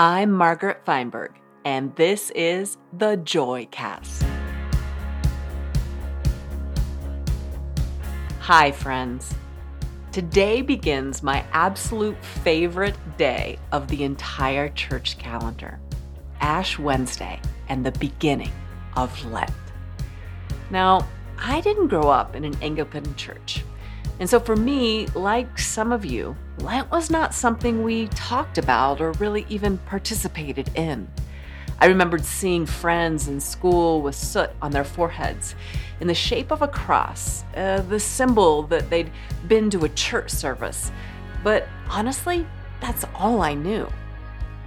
I'm Margaret Feinberg, and this is the Joycast. Hi, friends. Today begins my absolute favorite day of the entire church calendar Ash Wednesday and the beginning of Lent. Now, I didn't grow up in an Anglican church. And so for me, like some of you, Lent was not something we talked about or really even participated in. I remembered seeing friends in school with soot on their foreheads in the shape of a cross, uh, the symbol that they'd been to a church service. But honestly, that's all I knew.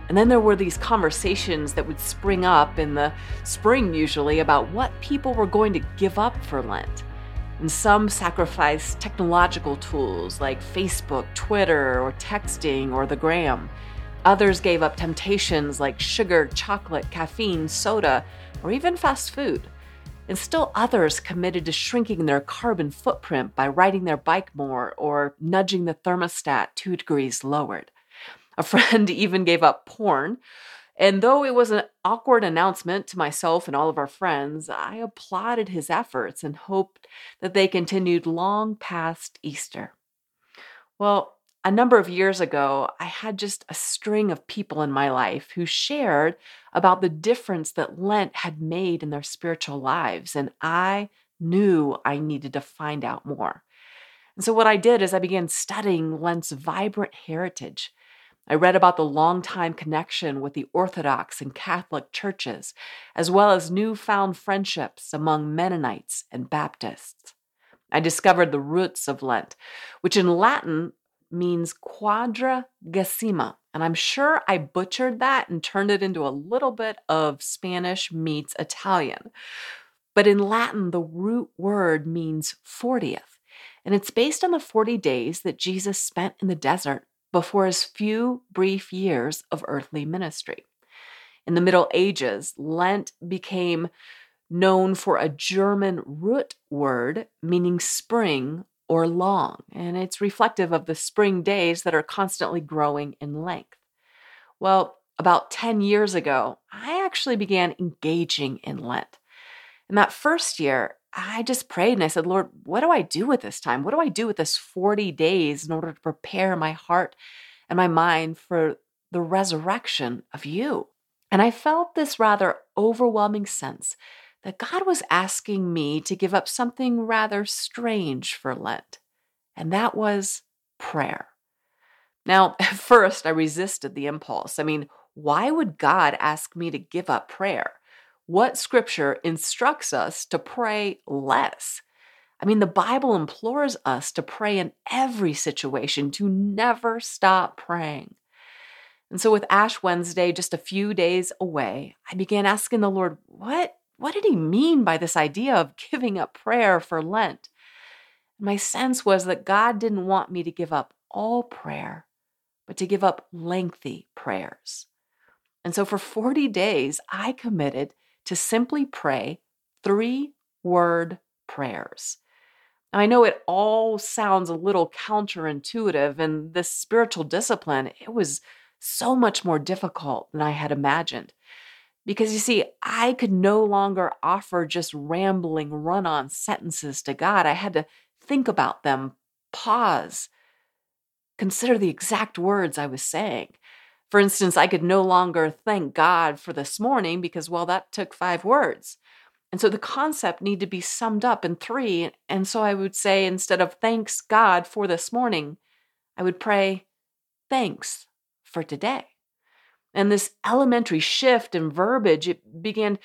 And then there were these conversations that would spring up in the spring, usually, about what people were going to give up for Lent. And some sacrificed technological tools like Facebook, Twitter, or texting, or the gram. Others gave up temptations like sugar, chocolate, caffeine, soda, or even fast food. And still others committed to shrinking their carbon footprint by riding their bike more or nudging the thermostat two degrees lowered. A friend even gave up porn, and though it was an awkward announcement to myself and all of our friends, I applauded his efforts and hoped that they continued long past Easter. Well, a number of years ago, I had just a string of people in my life who shared about the difference that Lent had made in their spiritual lives, and I knew I needed to find out more. And so, what I did is I began studying Lent's vibrant heritage I read about the long-time connection with the Orthodox and Catholic churches, as well as newfound friendships among Mennonites and Baptists. I discovered the roots of Lent, which in Latin means quadra quadragesima, and I'm sure I butchered that and turned it into a little bit of Spanish meets Italian. But in Latin, the root word means 40th, and it's based on the 40 days that Jesus spent in the desert before his few brief years of earthly ministry. In the Middle Ages, Lent became known for a German root word meaning spring or long, and it's reflective of the spring days that are constantly growing in length. Well, about 10 years ago, I actually began engaging in Lent. In that first year, I just prayed and I said, Lord, what do I do with this time? What do I do with this 40 days in order to prepare my heart and my mind for the resurrection of you? And I felt this rather overwhelming sense that God was asking me to give up something rather strange for Lent, and that was prayer. Now, at first, I resisted the impulse. I mean, why would God ask me to give up prayer? What scripture instructs us to pray less. I mean, the Bible implores us to pray in every situation, to never stop praying. And so, with Ash Wednesday just a few days away, I began asking the Lord, what, what did he mean by this idea of giving up prayer for Lent? My sense was that God didn't want me to give up all prayer, but to give up lengthy prayers. And so, for 40 days, I committed to simply pray three word prayers. I know it all sounds a little counterintuitive, and this spiritual discipline, it was so much more difficult than I had imagined. Because you see, I could no longer offer just rambling run on sentences to God. I had to think about them, pause, consider the exact words I was saying. For instance, I could no longer thank God for this morning because, well, that took five words. And so the concept need to be summed up in three. And so I would say, instead of thanks God for this morning, I would pray, thanks for today. And this elementary shift in verbiage, it began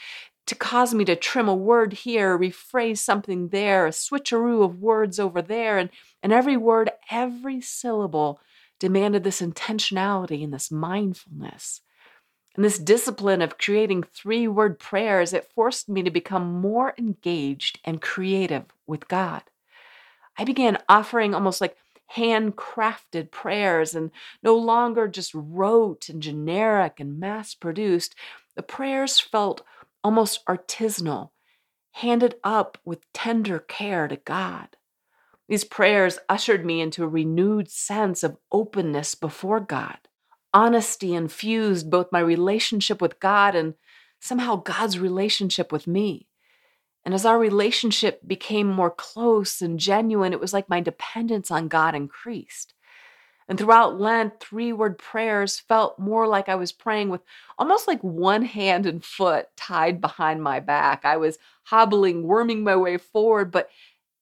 to cause me to trim a word here, rephrase something there, a switcheroo of words over there, and, and every word, every syllable demanded this intentionality and this mindfulness. And this discipline of creating three word prayers, it forced me to become more engaged and creative with God. I began offering almost like handcrafted prayers and no longer just rote and generic and mass produced. The prayers felt almost artisanal, handed up with tender care to God. These prayers ushered me into a renewed sense of openness before God, Honesty infused both my relationship with God and somehow God's relationship with me. And as our relationship became more close and genuine, it was like my dependence on God increased. And throughout Lent, three word prayers felt more like I was praying with almost like one hand and foot tied behind my back. I was hobbling, worming my way forward, but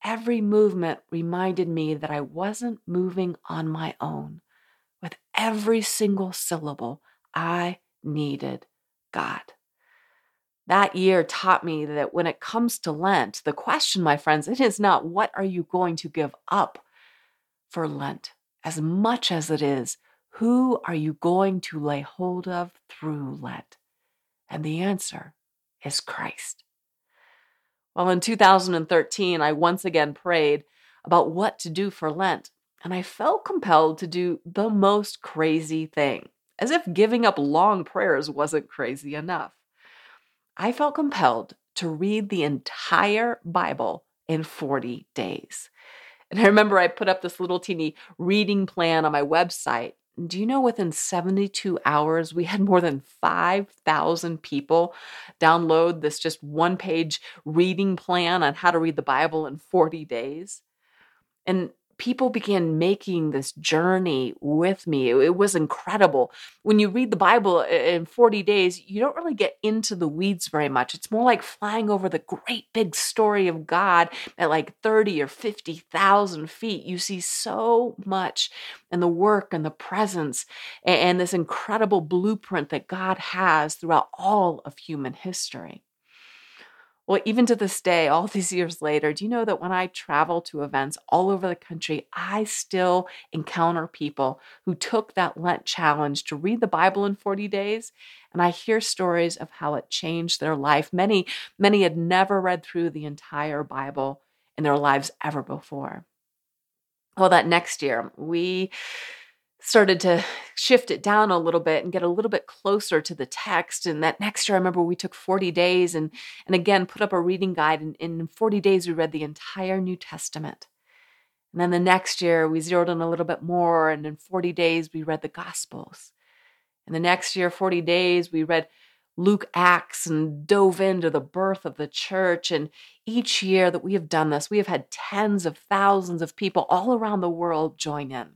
every movement reminded me that I wasn't moving on my own. With every single syllable, I needed God. That year taught me that when it comes to Lent, the question, my friends, it is not what are you going to give up for Lent? as much as it is who are you going to lay hold of through Lent? And the answer is Christ. Well, in 2013, I once again prayed about what to do for Lent, and I felt compelled to do the most crazy thing, as if giving up long prayers wasn't crazy enough. I felt compelled to read the entire Bible in 40 days. And I remember I put up this little teeny reading plan on my website. Do you know within 72 hours, we had more than 5,000 people download this just one page reading plan on how to read the Bible in 40 days? And people began making this journey with me. It, was incredible. When you read the Bible in 40 days, you don't really get into the weeds very much. It's more like flying over the great big story of God at like 30 or 50,000 feet. You see so much and the work and the presence and this incredible blueprint that God has throughout all of human history. Well, even to this day, all these years later, do you know that when I travel to events all over the country, I still encounter people who took that Lent challenge to read the Bible in 40 days? And I hear stories of how it changed their life. Many, many had never read through the entire Bible in their lives ever before. Well, that next year, we started to shift it down a little bit and get a little bit closer to the text. And that next year, I remember we took 40 days and, and again put up a reading guide. And in 40 days, we read the entire New Testament. And then the next year, we zeroed in a little bit more. And in 40 days, we read the Gospels. And the next year, 40 days, we read Luke Acts and dove into the birth of the church. And each year that we have done this, we have had tens of thousands of people all around the world join in.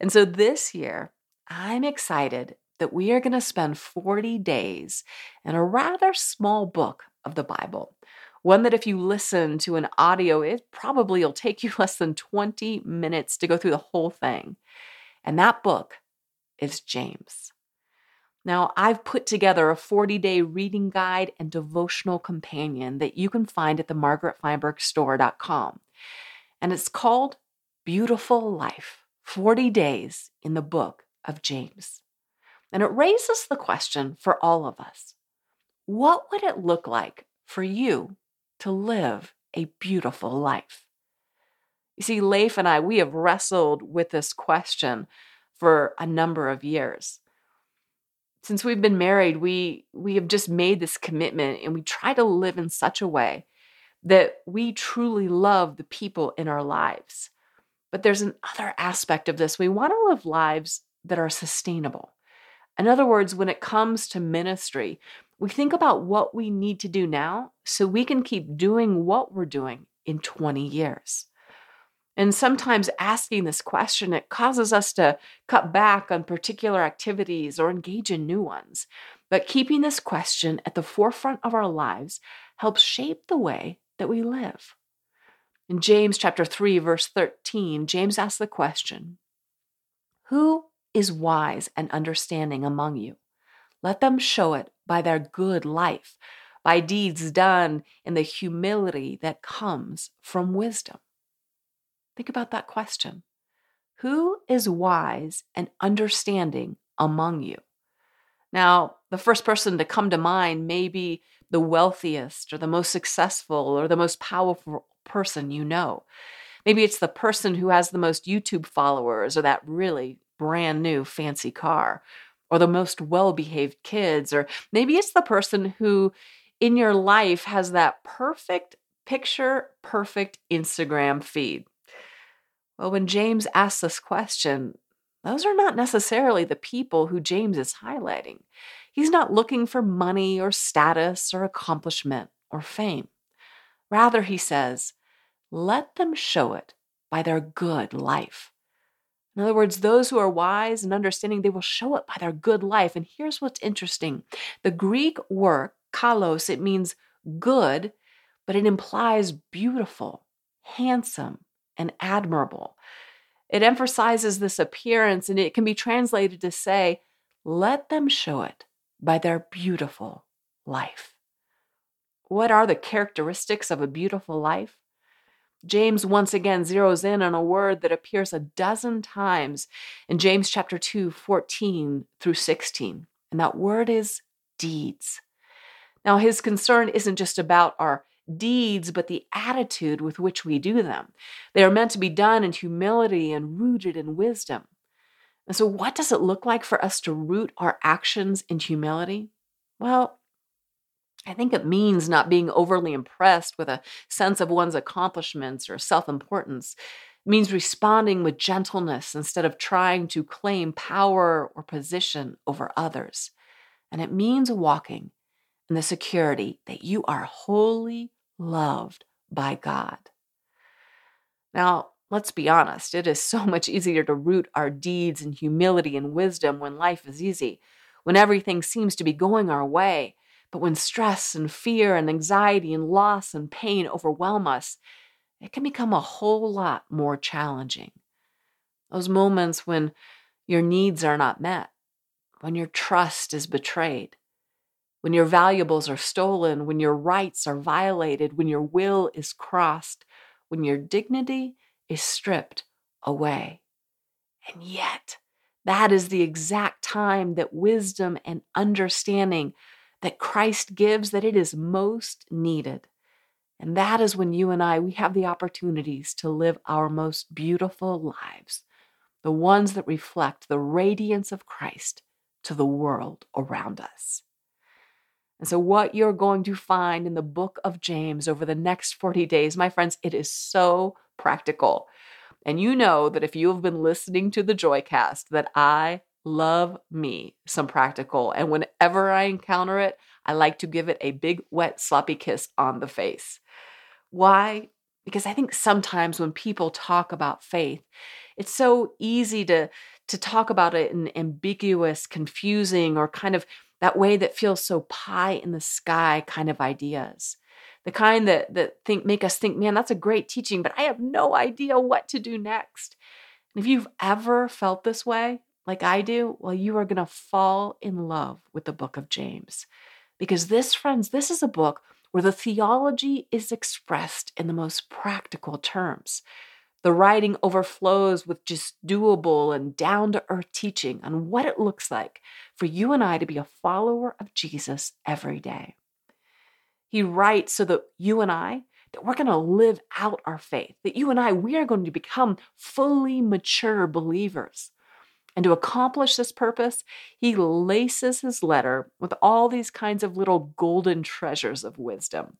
And so this year, I'm excited that we are going to spend 40 days in a rather small book of the Bible. One that, if you listen to an audio, it probably will take you less than 20 minutes to go through the whole thing. And that book is James. Now, I've put together a 40 day reading guide and devotional companion that you can find at the margaretfeinbergstore.com. And it's called Beautiful Life 40 days in the book of James. And it raises the question for all of us what would it look like for you to live a beautiful life? You see, Leif and I, we have wrestled with this question for a number of years. Since we've been married, we, we have just made this commitment and we try to live in such a way that we truly love the people in our lives. But there's another aspect of this. We want to live lives that are sustainable. In other words, when it comes to ministry, we think about what we need to do now so we can keep doing what we're doing in 20 years. And sometimes asking this question, it causes us to cut back on particular activities or engage in new ones. But keeping this question at the forefront of our lives helps shape the way that we live. In James chapter 3 verse 13, James asks the question, Who is wise and understanding among you? Let them show it by their good life, by deeds done in the humility that comes from wisdom. Think about that question. Who is wise and understanding among you? Now, the first person to come to mind may be the wealthiest or the most successful or the most powerful person you know. Maybe it's the person who has the most YouTube followers or that really brand new fancy car or the most well behaved kids. Or maybe it's the person who in your life has that perfect picture perfect Instagram feed. Well, when James asks this question, those are not necessarily the people who James is highlighting. He's not looking for money or status or accomplishment or fame. Rather, he says, let them show it by their good life. In other words, those who are wise and understanding, they will show it by their good life. And here's what's interesting the Greek word, kalos, it means good, but it implies beautiful, handsome, and admirable. It emphasizes this appearance, and it can be translated to say, let them show it by their beautiful life. What are the characteristics of a beautiful life? James once again zeroes in on a word that appears a dozen times in James chapter 2, 14 through 16. And that word is deeds. Now, his concern isn't just about our deeds, but the attitude with which we do them. They are meant to be done in humility and rooted in wisdom. And so, what does it look like for us to root our actions in humility? Well, I think it means not being overly impressed with a sense of one's accomplishments or self importance. Means responding with gentleness instead of trying to claim power or position over others. And it means walking in the security that you are wholly loved by God. Now, let's be honest, it is so much easier to root our deeds in humility and wisdom when life is easy, when everything seems to be going our way but when stress and fear and anxiety and loss and pain overwhelm us, it can become a whole lot more challenging. Those moments when your needs are not met, when your trust is betrayed, when your valuables are stolen, when your rights are violated, when your will is crossed, when your dignity is stripped away. And yet, that is the exact time that wisdom and understanding that Christ gives that it is most needed. And that is when you and I, we have the opportunities to live our most beautiful lives, the ones that reflect the radiance of Christ to the world around us. And so, what you're going to find in the book of James over the next 40 days, my friends, it is so practical. And you know that if you have been listening to the Joycast, that I love me some practical. And whenever I encounter it, I like to give it a big, wet, sloppy kiss on the face. Why? Because I think sometimes when people talk about faith, it's so easy to, to talk about it in ambiguous, confusing, or kind of that way that feels so pie in the sky kind of ideas. The kind that, that think make us think, man, that's a great teaching, but I have no idea what to do next. And if you've ever felt this way, like I do, well, you are going to fall in love with the book of James. Because this, friends, this is a book where the theology is expressed in the most practical terms. The writing overflows with just doable and down to earth teaching on what it looks like for you and I to be a follower of Jesus every day. He writes so that you and I, that we're going to live out our faith, that you and I, we are going to become fully mature believers. And to accomplish this purpose, he laces his letter with all these kinds of little golden treasures of wisdom,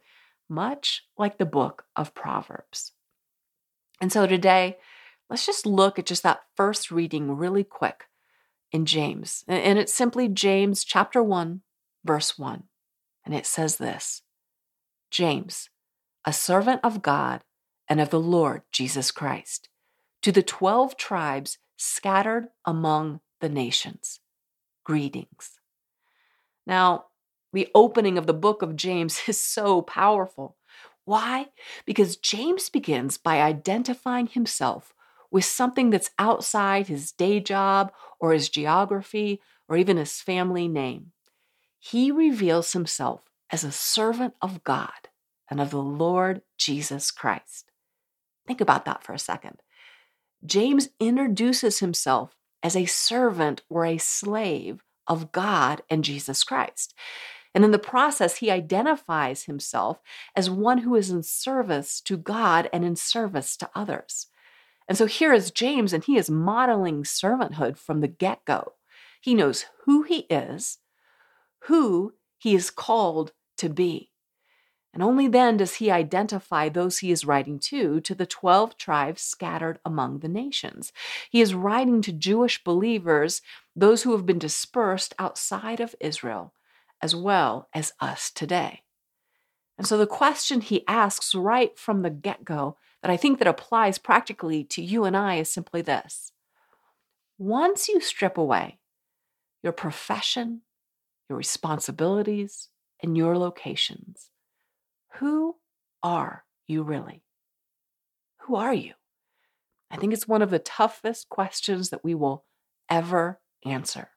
much like the book of Proverbs. And so today, let's just look at just that first reading really quick in James. And it's simply James chapter 1, verse 1. And it says this James, a servant of God and of the Lord Jesus Christ, to the 12 tribes scattered among the nations. Greetings. Now, the opening of the book of James is so powerful. Why? Because James begins by identifying himself with something that's outside his day job or his geography or even his family name. He reveals himself as a servant of God and of the Lord Jesus Christ. Think about that for a second. James introduces himself as a servant or a slave of God and Jesus Christ. And in the process, he identifies himself as one who is in service to God and in service to others. And so here is James, and he is modeling servanthood from the get go. He knows who he is, who he is called to be. And only then does he identify those he is writing to, to the 12 tribes scattered among the nations. He is writing to Jewish believers, those who have been dispersed outside of Israel, as well as us today. And so the question he asks right from the get-go that I think that applies practically to you and I is simply this. Once you strip away your profession, your responsibilities, and your locations, who are you really? Who are you? I think it's one of the toughest questions that we will ever answer.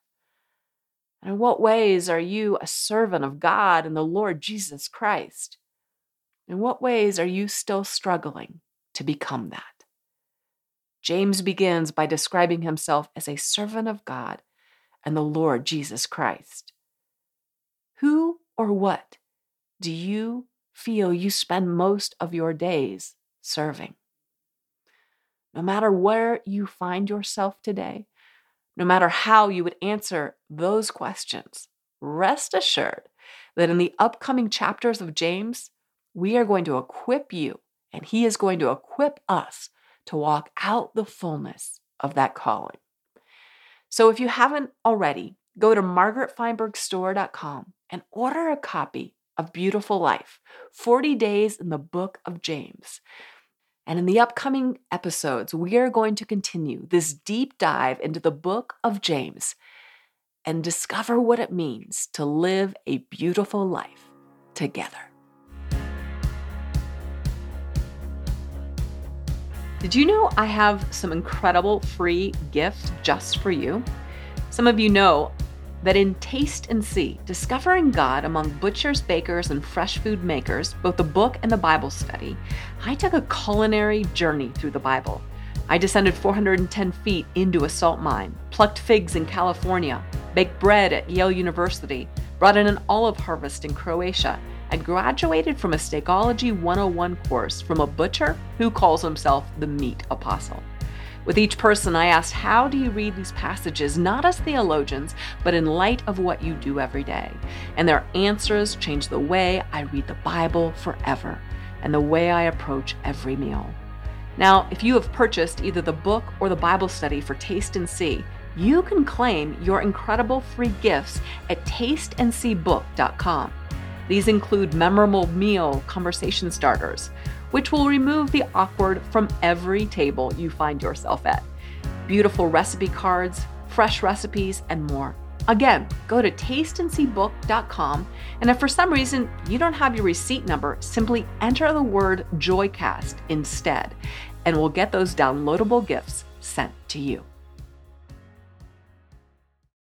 And in what ways are you a servant of God and the Lord Jesus Christ? In what ways are you still struggling to become that? James begins by describing himself as a servant of God and the Lord Jesus Christ. Who or what do you feel you spend most of your days serving. No matter where you find yourself today, no matter how you would answer those questions, rest assured that in the upcoming chapters of James, we are going to equip you and he is going to equip us to walk out the fullness of that calling. So if you haven't already, go to margaretfeinbergstore.com and order a copy of Beautiful Life 40 Days in the Book of James. And in the upcoming episodes, we are going to continue this deep dive into the book of James and discover what it means to live a beautiful life together. Did you know I have some incredible free gifts just for you? Some of you know that in Taste and See, Discovering God Among Butchers, Bakers, and Fresh Food Makers, both the book and the Bible study, I took a culinary journey through the Bible. I descended 410 feet into a salt mine, plucked figs in California, baked bread at Yale University, brought in an olive harvest in Croatia, and graduated from a Steakology 101 course from a butcher who calls himself the meat apostle. With each person, I asked, How do you read these passages, not as theologians, but in light of what you do every day? And their answers changed the way I read the Bible forever and the way I approach every meal. Now, if you have purchased either the book or the Bible study for Taste and See, you can claim your incredible free gifts at tasteandseebook.com. These include memorable meal conversation starters, which will remove the awkward from every table you find yourself at. Beautiful recipe cards, fresh recipes, and more. Again, go to tasteandseebook.com, and if for some reason you don't have your receipt number, simply enter the word Joycast instead, and we'll get those downloadable gifts sent to you.